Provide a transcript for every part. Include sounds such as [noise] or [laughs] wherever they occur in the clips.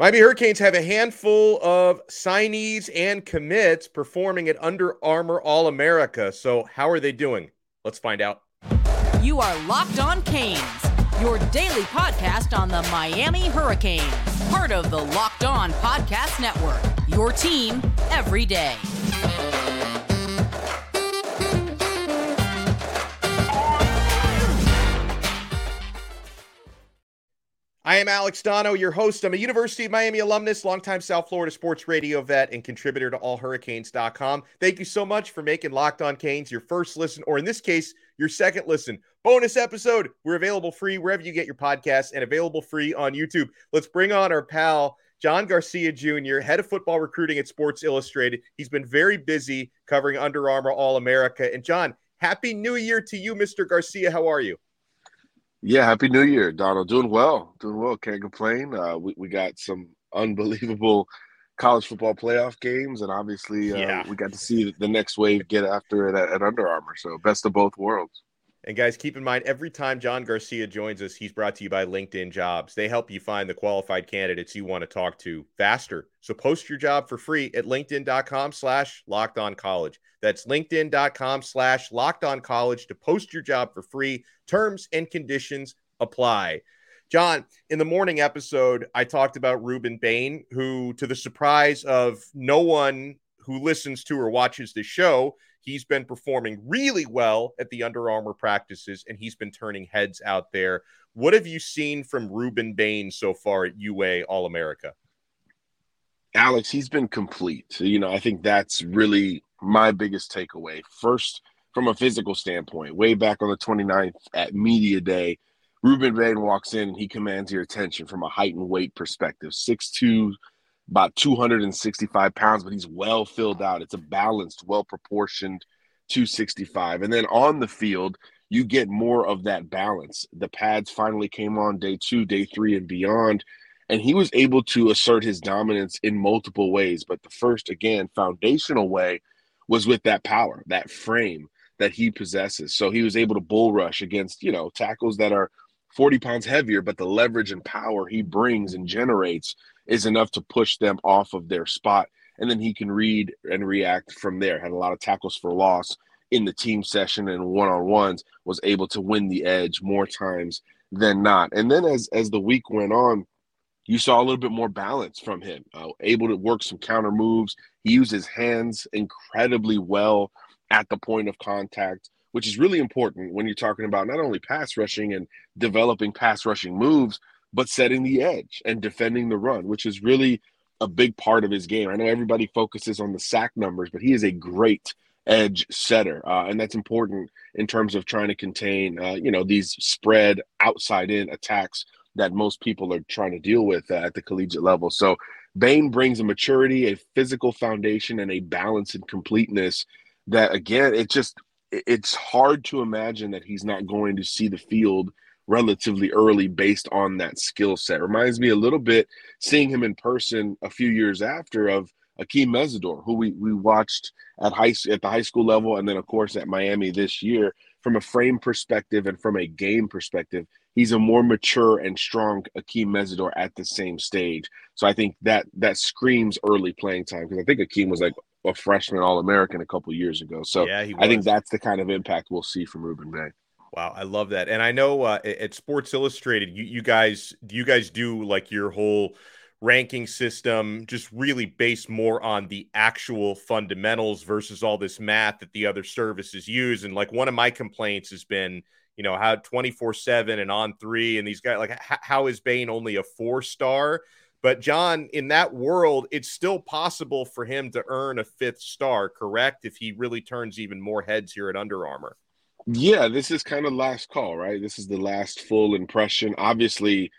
Miami Hurricanes have a handful of signees and commits performing at Under Armour All America. So, how are they doing? Let's find out. You are Locked On Canes, your daily podcast on the Miami Hurricanes, part of the Locked On Podcast Network. Your team every day. I am Alex Donno, your host. I'm a University of Miami alumnus, longtime South Florida sports radio vet, and contributor to allhurricanes.com. Thank you so much for making Locked On Canes your first listen, or in this case, your second listen. Bonus episode. We're available free wherever you get your podcasts and available free on YouTube. Let's bring on our pal, John Garcia Jr., head of football recruiting at Sports Illustrated. He's been very busy covering Under Armour All America. And John, happy new year to you, Mr. Garcia. How are you? Yeah, happy New Year, Donno. Doing well, doing well. Can't complain. Uh, we we got some unbelievable [laughs] college football playoff games, and obviously, uh, yeah. we got to see the next wave get after it at, at Under Armour. So, best of both worlds. And guys, keep in mind every time John Garcia joins us, he's brought to you by LinkedIn Jobs. They help you find the qualified candidates you want to talk to faster. So post your job for free at LinkedIn.com slash locked on college. That's LinkedIn.com slash locked on college to post your job for free. Terms and conditions apply. John, in the morning episode, I talked about Rueben Bain, who, to the surprise of no one who listens to or watches the show, He's been performing really well at the Under Armour practices, and he's been turning heads out there. What have you seen from Rueben Bain so far at UA All America? Alex, he's been complete. You know, I think that's really my biggest takeaway. First, from a physical standpoint, way back on the 29th at Media Day, Rueben Bain walks in and he commands your attention from a height and weight perspective. 6'2, about 265 pounds, but he's well filled out. It's a balanced, well proportioned 265. And then on the field, you get more of that balance. The pads finally came on day two, day three, and beyond. And he was able to assert his dominance in multiple ways. But the first, again, foundational way was with that power, that frame that he possesses. So he was able to bull rush against, you know, tackles that are 40 pounds heavier, but the leverage and power he brings and generates is enough to push them off of their spot. And then he can read and react from there. Had a lot of tackles for loss in the team session and one on ones, was able to win the edge more times than not. And then as as the week went on, you saw a little bit more balance from him, uh, able to work some counter moves. He used his hands incredibly well at the point of contact, which is really important when you're talking about not only pass rushing and developing pass rushing moves, but setting the edge and defending the run, which is really a big part of his game. I know everybody focuses on the sack numbers, but he is a great edge setter, uh, and that's important in terms of trying to contain, uh, you know, these spread outside in attacks that most people are trying to deal with uh, at the collegiate level. So Bain brings a maturity, a physical foundation, and a balance and completeness that, again, it just it's hard to imagine that he's not going to see the field relatively early based on that skill set. Reminds me a little bit seeing him in person a few years after of Akeem Mesidor, who we, we watched at high at the high school level and then of course at Miami this year. From a frame perspective and from a game perspective, he's a more mature and strong Akeem Mesidor at the same stage. So I think that that screams early playing time because I think Akeem was like a freshman All American a couple years ago. So yeah, I think that's the kind of impact we'll see from Rueben Bain. Wow, I love that. And I know uh, at Sports Illustrated, you, you guys do you guys do like your whole ranking system just really based more on the actual fundamentals versus all this math that the other services use. And like one of my complaints has been, you know, how 24 7 and on three, and these guys, like, h- how is Bain only a four star? But John, in that world, it's still possible for him to earn a fifth star, correct? If he really turns even more heads here at Under Armour. Yeah, this is kind of last call, right? This is the last full impression. Obviously,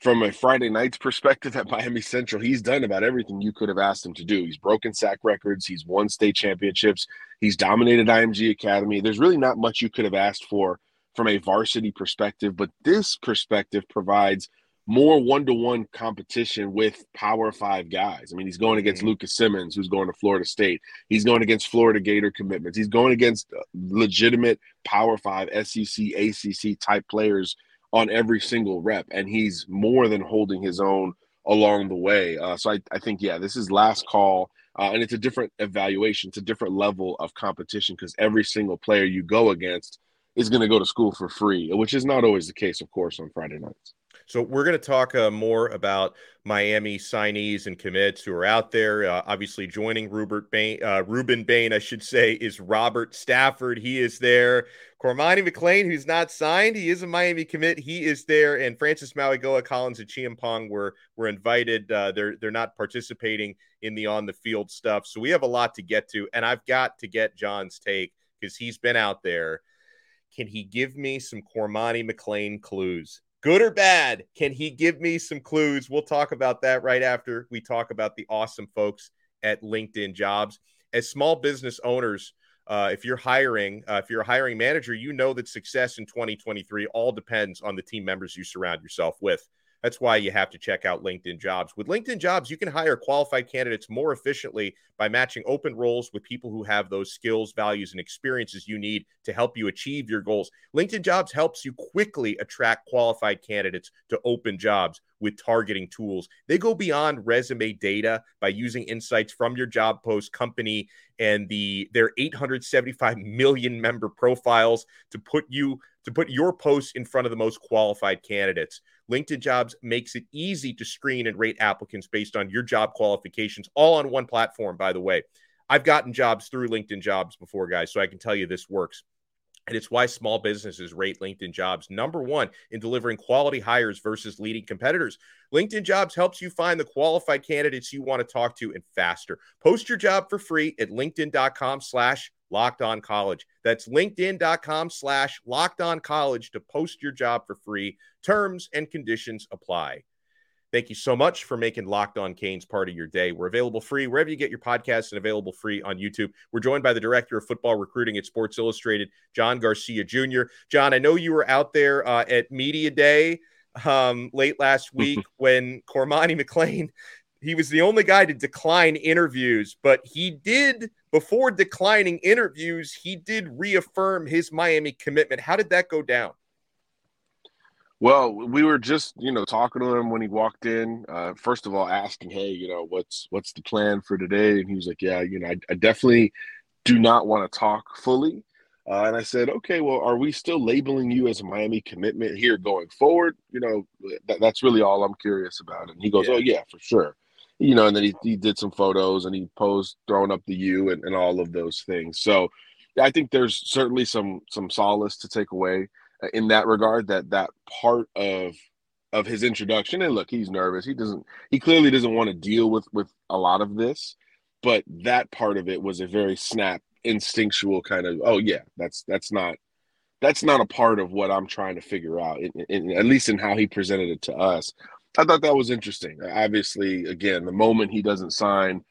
from a Friday night's perspective at Miami Central, he's done about everything you could have asked him to do. He's broken sack records, he's won state championships, he's dominated IMG Academy. There's really not much you could have asked for from a varsity perspective, but this perspective provides – more one-to-one competition with power five guys. I mean, he's going against mm-hmm. Lucas Simmons, who's going to Florida State. He's going against Florida Gator commitments. He's going against uh, legitimate power five SEC, ACC type players on every single rep. And he's more than holding his own along the way. Uh, so I, I think, yeah, this is last call. Uh, and it's a different evaluation. It's a different level of competition because every single player you go against is going to go to school for free, which is not always the case, of course, on Friday nights. So we're going to talk uh, more about Miami signees and commits who are out there. Uh, obviously, joining Rupert Bain, uh, Rueben Bain, I should say, is Robert Stafford. He is there. Cormani McClain, who's not signed, he is a Miami commit. He is there, and Francis Mauigoa, Collins, and Acheampong were were invited. Uh, they're they're not participating in the on the field stuff. So we have a lot to get to, and I've got to get John's take because he's been out there. Can he give me some Cormani McClain clues? good or bad? Can he give me some clues? We'll talk about that right after we talk about the awesome folks at LinkedIn Jobs. As small business owners, uh, if you're hiring, uh, if you're a hiring manager, you know that success in 2023 all depends on the team members you surround yourself with. That's why you have to check out LinkedIn Jobs. With LinkedIn Jobs, you can hire qualified candidates more efficiently by matching open roles with people who have those skills, values, and experiences you need to help you achieve your goals. LinkedIn Jobs helps you quickly attract qualified candidates to open jobs with targeting tools. They go beyond resume data by using insights from your job post company and the their 875 million member profiles to put you to put your posts in front of the most qualified candidates. LinkedIn Jobs makes it easy to screen and rate applicants based on your job qualifications, all on one platform, by the way. I've gotten jobs through LinkedIn Jobs before, guys, so I can tell you this works. And it's why small businesses rate LinkedIn Jobs number one in delivering quality hires versus leading competitors. LinkedIn Jobs helps you find the qualified candidates you want to talk to and faster. Post your job for free at linkedin.com slash locked on college. That's linkedin.com slash locked on college to post your job for free. Terms and conditions apply. Thank you so much for making Locked On Canes part of your day. We're available free wherever you get your podcasts and available free on YouTube. We're joined by the director of football recruiting at Sports Illustrated, John Garcia Jr. John, I know you were out there uh, at Media Day um, late last week when Cormani [laughs] McClain, he was the only guy to decline interviews, but he did, before declining interviews, he did reaffirm his Miami commitment. How did that go down? Well, we were just, you know, talking to him when he walked in. Uh, first of all, asking, "Hey, you know, what's what's the plan for today?" And he was like, "Yeah, you know, I, I definitely do not want to talk fully." Uh, and I said, "Okay, well, are we still labeling you as a Miami commitment here going forward?" You know, that, that's really all I'm curious about. And he goes, yeah. "Oh yeah, for sure." You know, and then he, he did some photos and he posed throwing up the U and, and all of those things. So I think there's certainly some some solace to take away in that regard that that part of of his introduction. And look he's nervous. He doesn't he clearly doesn't want to deal with with a lot of this but that part of it was a very snap instinctual kind of oh yeah that's that's not that's not a part of what i'm trying to figure out in, in, at least in how he presented it to us. I thought that was interesting. Obviously again the moment he doesn't sign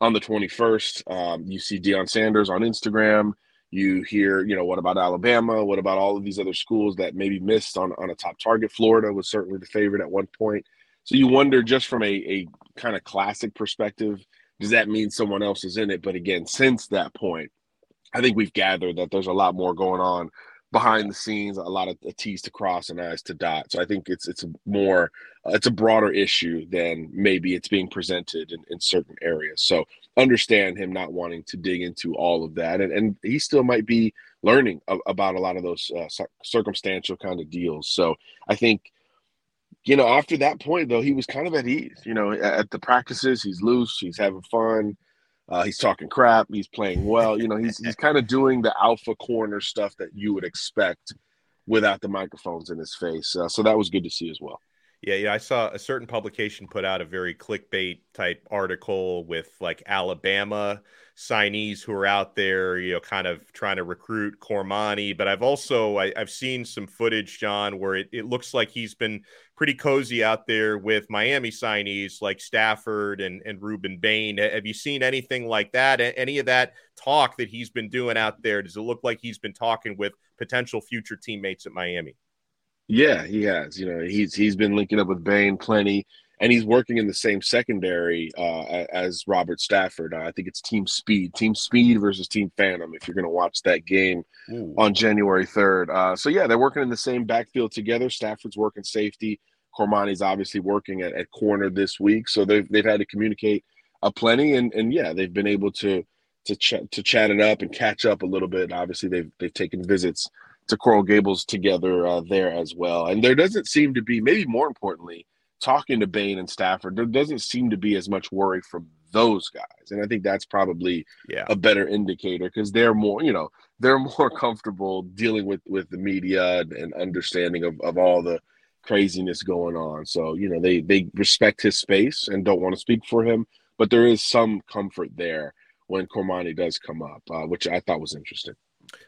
on the 21st um, you see Deion Sanders on instagram you hear, you know, what about Alabama? What about all of these other schools that maybe missed on, on a top target? Florida was certainly the favorite at one point. So you wonder just from a, a kind of classic perspective, does that mean someone else is in it? But again, since that point, I think we've gathered that there's a lot more going on behind the scenes, a lot of uh, T's to cross and I's to dot. So I think it's it's more uh, it's a broader issue than maybe it's being presented in, in certain areas. So understand him not wanting to dig into all of that, and and he still might be learning a, about a lot of those uh, circumstantial kind of deals. So I think. You know, after that point, though, he was kind of at ease. You know, at the practices, he's loose, he's having fun uh, he's talking crap. He's playing well. You know, he's he's kind of doing the alpha corner stuff that you would expect without the microphones in his face. Uh, so that was good to see as well. Yeah, yeah, I saw a certain publication put out a very clickbait type article with like Alabama signees who are out there, you know, kind of trying to recruit Cormani. But I've also I, have seen some footage, John, where it, it looks like he's been pretty cozy out there with Miami signees like Stafford and, and Rueben Bain. Have you seen anything like that? Any of that talk that he's been doing out there? Does it look like he's been talking with potential future teammates at Miami? Yeah, he has. You know, he's he's been linking up with Bain plenty, and he's working in the same secondary uh, as Robert Stafford. Uh, I think it's Team Speed, Team Speed versus Team Phantom. If you're going to watch that game Ooh. on January third, uh, so yeah, they're working in the same backfield together. Stafford's working safety, Cormani's obviously working at, at corner this week, so they've they've had to communicate a plenty, and and yeah, they've been able to to ch- to chat it up and catch up a little bit. Obviously, they've they've taken visits to Coral Gables together uh, there as well, and there doesn't seem to be, maybe more importantly, talking to Bain and Stafford, there doesn't seem to be as much worry from those guys, and I think that's probably yeah. a better indicator because they're more, you know, they're [laughs] more comfortable dealing with with the media and, and understanding of of all the craziness going on. So you know, they they respect his space and don't want to speak for him, but there is some comfort there when Cormani does come up, uh, which I thought was interesting.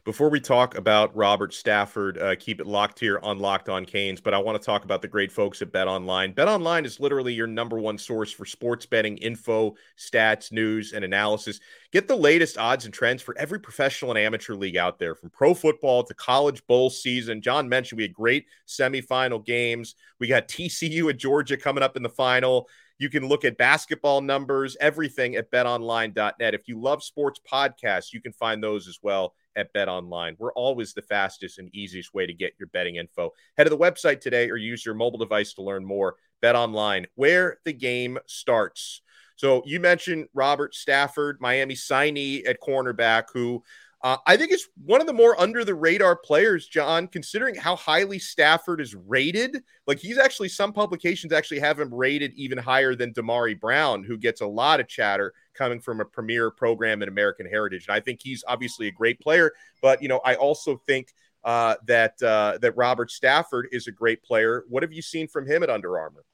Before we talk about Robert Stafford, uh, keep it locked here on Locked On Canes, but I want to talk about the great folks at Bet Online. Bet Online is literally your number one source for sports betting info, stats, news, and analysis. Get the latest odds and trends for every professional and amateur league out there, from pro football to college bowl season. John mentioned we had great semifinal games. We got TCU at Georgia coming up in the final. You can look at basketball numbers, everything at betonline.net. If you love sports podcasts, you can find those as well at betonline. We're always the fastest and easiest way to get your betting info. Head to the website today or use your mobile device to learn more. BetOnline, where the game starts. So you mentioned Robert Stafford, Miami signee at cornerback, who uh, I think it's one of the more under the radar players, John, considering how highly Stafford is rated. Like he's actually, some publications actually have him rated even higher than Damari Brown, who gets a lot of chatter coming from a premier program in American heritage. And I think he's obviously a great player, but, you know, I also think uh, that uh, that Robert Stafford is a great player. What have you seen from him at Under Armour?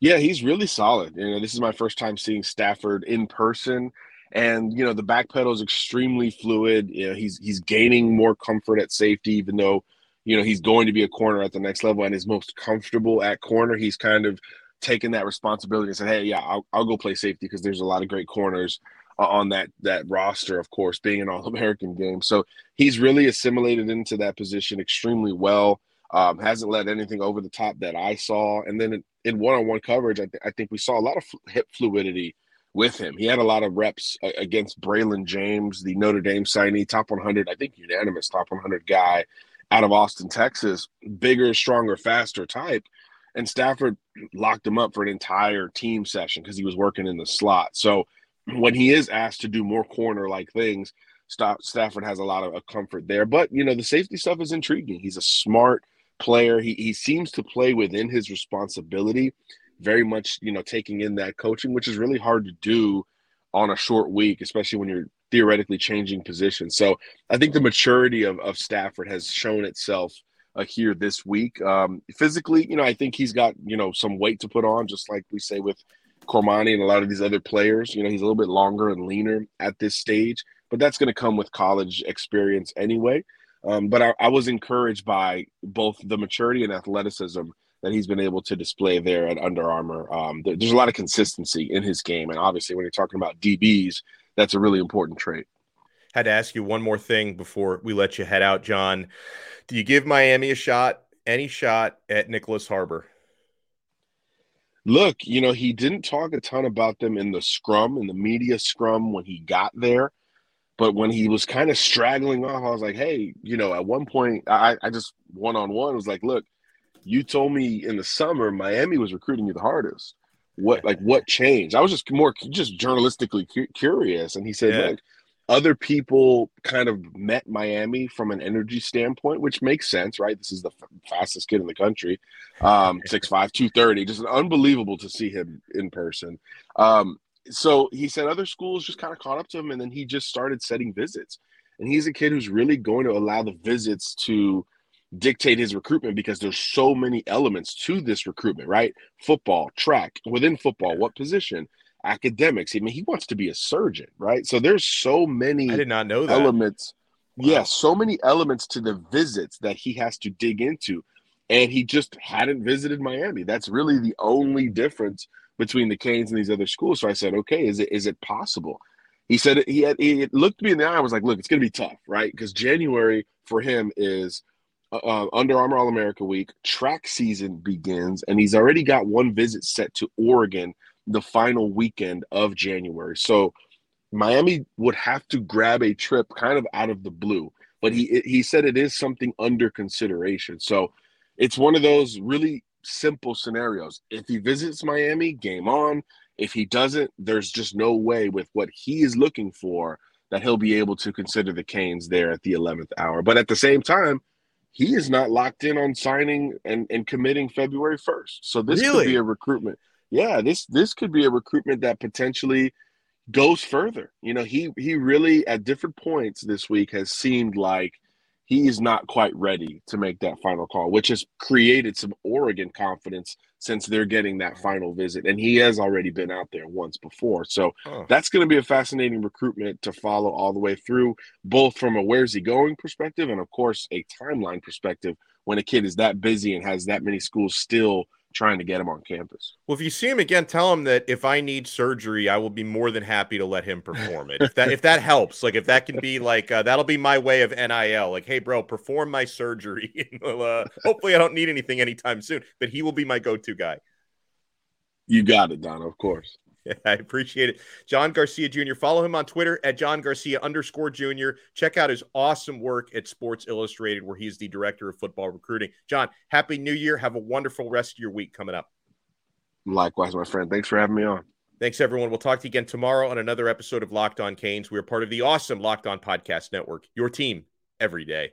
Yeah, he's really solid. You know, this is my first time seeing Stafford in person and you know the back pedal is extremely fluid. You know, he's he's gaining more comfort at safety, even though you know he's going to be a corner at the next level and is most comfortable at corner. He's kind of taken that responsibility and said, "Hey, yeah, I'll, I'll go play safety because there's a lot of great corners on that that roster, of course, being an [laughs] All American game." So he's really assimilated into that position extremely well. Um, hasn't let anything over the top that I saw, and then in one on one coverage, I, th- I think we saw a lot of hip fluidity with him. He had a lot of reps uh, against Braylon James, the Notre Dame signee, top 100, I think unanimous top 100 guy out of Austin, Texas, bigger, stronger, faster type. And Stafford locked him up for an entire team session because he was working in the slot. So when he is asked to do more corner like things, Stafford has a lot of comfort there. But, you know, the safety stuff is intriguing. He's a smart player. He, he seems to play within his responsibility very much, you know, taking in that coaching, which is really hard to do on a short week, especially when you're theoretically changing positions. So I think the maturity of, of Stafford has shown itself uh, here this week. Um, physically, you know, I think he's got, you know, some weight to put on, just like we say with Cormani and a lot of these other players. You know, he's a little bit longer and leaner at this stage, but that's going to come with college experience anyway. Um, but I, I was encouraged by both the maturity and athleticism that he's been able to display there at Under Armour. Um, there, there's a lot of consistency in his game, and obviously, when you're talking about DBs, that's a really important trait. Had to ask you one more thing before we let you head out, John. Do you give Miami a shot, any shot at Nyckoles Harbor? Look, you know, he didn't talk a ton about them in the scrum, in the media scrum when he got there. But when he was kind of straggling off, I was like, hey, you know, at one point, I, I just one on one was like, look, you told me in the summer Miami was recruiting you the hardest. What like what changed? I was just more just journalistically cu- curious, and he said, yeah. other people kind of met Miami from an energy standpoint, which makes sense, right? This is the f- fastest kid in the country, um, [laughs] 6'5", 230. Just unbelievable to see him in person. Um, so he said other schools just kind of caught up to him, and then he just started setting visits. And he's a kid who's really going to allow the visits to dictate his recruitment because there's so many elements to this recruitment, right? Football, track, within football, what position? Academics. I mean, he wants to be a surgeon, right? So there's so many I did not know that. elements. Wow. Yeah, so many elements to the visits that he has to dig into. And he just hadn't visited Miami. That's really the only difference between the Canes and these other schools. So I said, okay, is it is it possible? He said he had he looked me in the eye. I was like, look, it's gonna be tough, right? Because January for him is uh, Under Armour All America Week. Track season begins, and he's already got one visit set to Oregon the final weekend of January. So Miami would have to grab a trip kind of out of the blue, but he he said it is something under consideration. So it's one of those really simple scenarios. If he visits Miami, game on. If he doesn't, there's just no way with what he is looking for that he'll be able to consider the Canes there at the 11th hour. But at the same time, he is not locked in on signing and, and committing February 1st. So this really? could be a recruitment. Yeah, this this could be a recruitment that potentially goes further. You know, he he really at different points this week has seemed like he is not quite ready to make that final call, which has created some Oregon confidence since they're getting that final visit. And he has already been out there once before. So huh. that's going to be a fascinating recruitment to follow all the way through, both from a where's he going perspective and, of course, a timeline perspective when a kid is that busy and has that many schools still trying to get him on campus. Well, if you see him again, tell him that if I need surgery, I will be more than happy to let him perform it. if that if that helps, like if that can be like uh, that'll be my way of NIL. Like, hey, bro, perform my surgery. [laughs] uh, hopefully, I don't need anything anytime soon. But he will be my go-to guy. You got it, Don. Of course. [laughs] I appreciate it. John Garcia Jr. Follow him on Twitter at John Garcia underscore Jr. Check out his awesome work at Sports Illustrated, where he's the director of football recruiting. John, happy new year. Have a wonderful rest of your week coming up. Likewise, my friend. Thanks for having me on. Thanks, everyone. We'll talk to you again tomorrow on another episode of Locked On Canes. We are part of the awesome Locked On Podcast Network, your team every day.